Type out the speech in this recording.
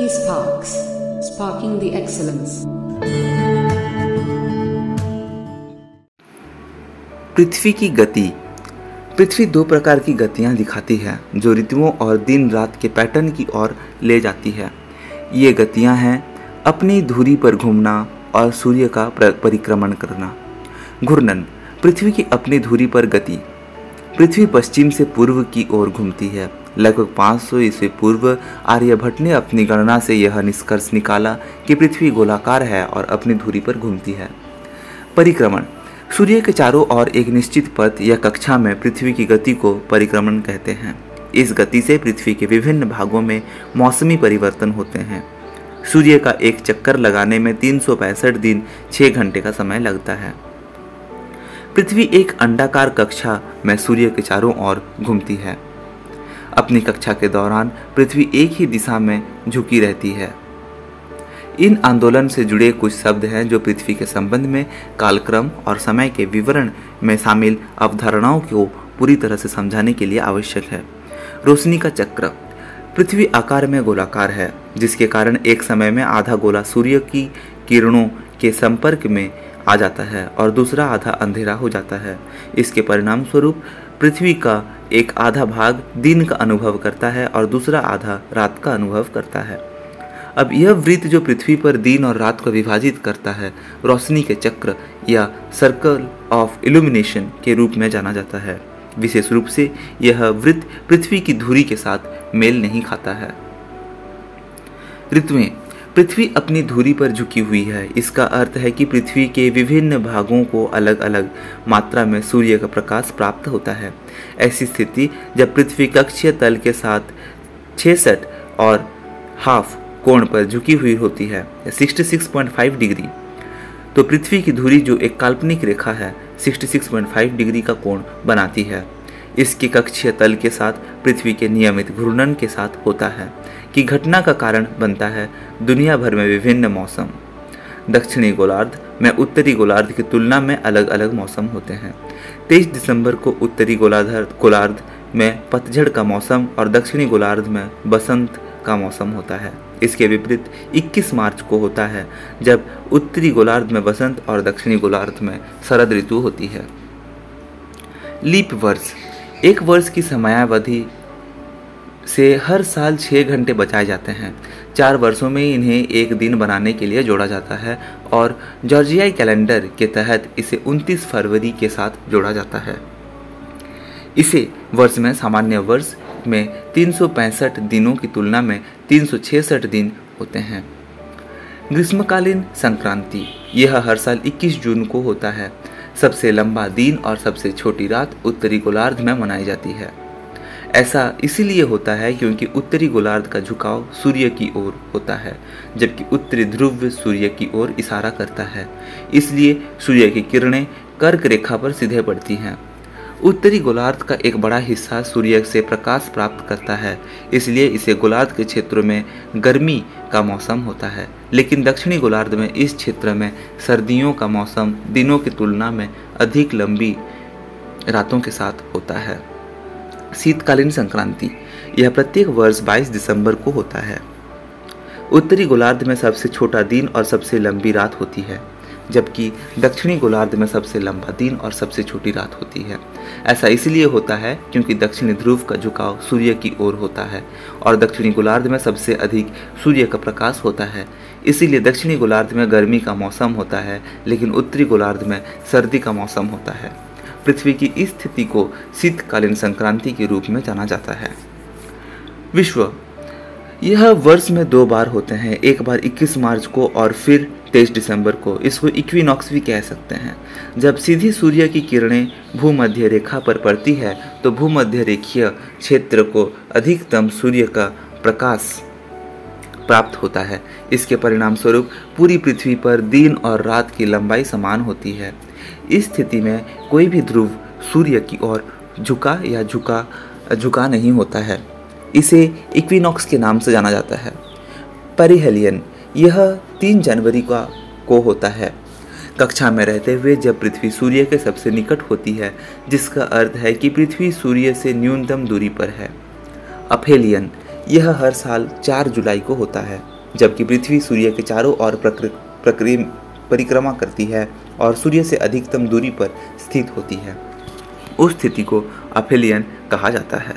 eSparks, sparking the excellence. पृथ्वी की गति। पृथ्वी दो प्रकार की गतियाँ दिखाती है जो ऋतुओं और दिन रात के पैटर्न की ओर ले जाती है। ये गतियाँ हैं अपनी धुरी पर घूमना और सूर्य का परिक्रमण करना। घूर्णन पृथ्वी की अपनी धुरी पर गति। पृथ्वी पश्चिम से पूर्व की ओर घूमती है लगभग 500 ईस्वी पूर्व आर्यभट्ट ने अपनी गणना से यह निष्कर्ष निकाला कि पृथ्वी गोलाकार है और अपनी धुरी पर घूमती है। परिक्रमण। सूर्य के चारों ओर एक निश्चित पथ या कक्षा में पृथ्वी की गति को परिक्रमण कहते हैं। इस गति से पृथ्वी के विभिन्न भागों में मौसमी परिवर्तन होते हैं। सूर्य का एक चक्कर लगाने में तीन सौ पैंसठ दिन 6 घंटे का समय लगता है। पृथ्वी एक अंडाकार कक्षा में सूर्य के चारों ओर घूमती है। अपनी कक्षा के दौरान पृथ्वी एक ही दिशा में झुकी रहती है। इन आंदोलन से जुड़े कुछ शब्द हैं जो पृथ्वी के संबंध में कालक्रम और समय के विवरण में शामिल अवधारणाओं को पूरी तरह से समझाने के लिए आवश्यक है। रोशनी का चक्र। पृथ्वी आकार में गोलाकार है, जिसके कारण एक समय में आधा गोला सूर्य की किरणों के संपर्क में आ जाता है और दूसरा आधा अंधेरा हो जाता है। इसके परिणाम स्वरूप पृथ्वी का एक आधा भाग दिन का अनुभव करता है और दूसरा आधा रात का अनुभव करता है। अब यह वृत्त जो पृथ्वी पर दिन और रात को विभाजित करता है, रोशनी के चक्र या सर्कल ऑफ़ इल्यूमिनेशन के रूप में जाना जाता है। विशेष रूप से यह वृत्त पृथ्वी की धुरी के साथ मेल नहीं खाता है। ऋतुएँ पृथ्वी अपनी धुरी पर झुकी हुई है। इसका अर्थ है कि पृथ्वी के विभिन्न भागों को अलग अलग मात्रा में सूर्य का प्रकाश प्राप्त होता है। ऐसी स्थिति जब पृथ्वी कक्षीय तल के साथ छसठ और हाफ़ कोण पर झुकी हुई होती है 66.5 डिग्री। तो पृथ्वी की धुरी जो एक काल्पनिक रेखा है 66.5 डिग्री का कोण बनाती है। इसके कक्षीय तल के साथ पृथ्वी के नियमित घूर्णन के साथ होता है, कि घटना का कारण बनता है दुनिया भर में विभिन्न मौसम। दक्षिणी गोलार्ध में उत्तरी गोलार्ध की तुलना में अलग अलग मौसम होते हैं। 23 दिसंबर को उत्तरी गोलार्ध गोलार्ध में पतझड़ का मौसम और दक्षिणी गोलार्ध में बसंत का मौसम होता है। इसके विपरीत 21 मार्च को होता है, जब उत्तरी गोलार्ध में बसंत और दक्षिणी गोलार्ध में शरद ऋतु होती है। लीप वर्ष। एक वर्ष की समयावधि से हर साल छः घंटे बचाए जाते हैं। चार वर्षों में इन्हें एक दिन बनाने के लिए जोड़ा जाता है और जॉर्जियाई कैलेंडर के तहत इसे 29 फरवरी के साथ जोड़ा जाता है। इसे वर्ष में सामान्य वर्ष में तीन सौ पैंसठ दिनों की तुलना में तीन दिन होते हैं। ग्रीष्मकालीन संक्रांति, यह हर साल 21 जून को होता है। सबसे लंबा दिन और सबसे छोटी रात उत्तरी गोलार्ध में मनाई जाती है। ऐसा इसीलिए होता है क्योंकि उत्तरी गोलार्ध का झुकाव सूर्य की ओर होता है, जबकि उत्तरी ध्रुव सूर्य की ओर इशारा करता है। इसलिए सूर्य की किरणें कर्क रेखा पर सीधे पड़ती हैं। उत्तरी गोलार्ध का एक बड़ा हिस्सा सूर्य से प्रकाश प्राप्त करता है, इसलिए इसे गोलार्ध के क्षेत्रों में गर्मी का मौसम होता है। लेकिन दक्षिणी गोलार्ध में इस क्षेत्र में सर्दियों का मौसम दिनों की तुलना में अधिक लंबी रातों के साथ होता है। शीतकालीन संक्रांति, यह प्रत्येक वर्ष 22 दिसंबर को होता है। उत्तरी गोलार्ध में सबसे छोटा दिन और सबसे लंबी रात होती है, जबकि दक्षिणी गोलार्ध में सबसे लंबा दिन और सबसे छोटी रात होती है। ऐसा इसलिए होता है क्योंकि दक्षिणी ध्रुव का झुकाव सूर्य की ओर होता है और दक्षिणी गोलार्ध में सबसे अधिक सूर्य का प्रकाश होता है। इसीलिए दक्षिणी गोलार्ध में गर्मी का मौसम होता है, लेकिन उत्तरी गोलार्ध में सर्दी का मौसम होता है। पृथ्वी की इस स्थिति को शीतकालीन संक्रांति के रूप में जाना जाता है। विश्व, यह वर्ष में दो बार होते हैं। एक बार 21 मार्च को और फिर 23 दिसंबर को। इसको इक्विनॉक्स भी कह सकते हैं। जब सीधी सूर्य की किरणें भूमध्य रेखा पर पड़ती है तो भूमध्य रेखीय क्षेत्र को अधिकतम सूर्य का प्रकाश प्राप्त होता है। इसके परिणाम स्वरूप पूरी पृथ्वी पर दिन और रात की लंबाई समान होती है। इस स्थिति में कोई भी ध्रुव सूर्य की ओर झुका या झुका झुका नहीं होता है। इसे इक्विनॉक्स के नाम से जाना जाता है। परिहेलियन, यह तीन जनवरी का, को होता है। कक्षा में रहते हुए जब पृथ्वी सूर्य के सबसे निकट होती है, जिसका अर्थ है कि पृथ्वी सूर्य से न्यूनतम दूरी पर है। अफेलियन यह हर साल 4 जुलाई को होता है, जबकि पृथ्वी सूर्य के चारों ओर प्रक्रिया परिक्रमा करती है और सूर्य से अधिकतम दूरी पर स्थित होती है। उस स्थिति को अफेलियन कहा जाता है।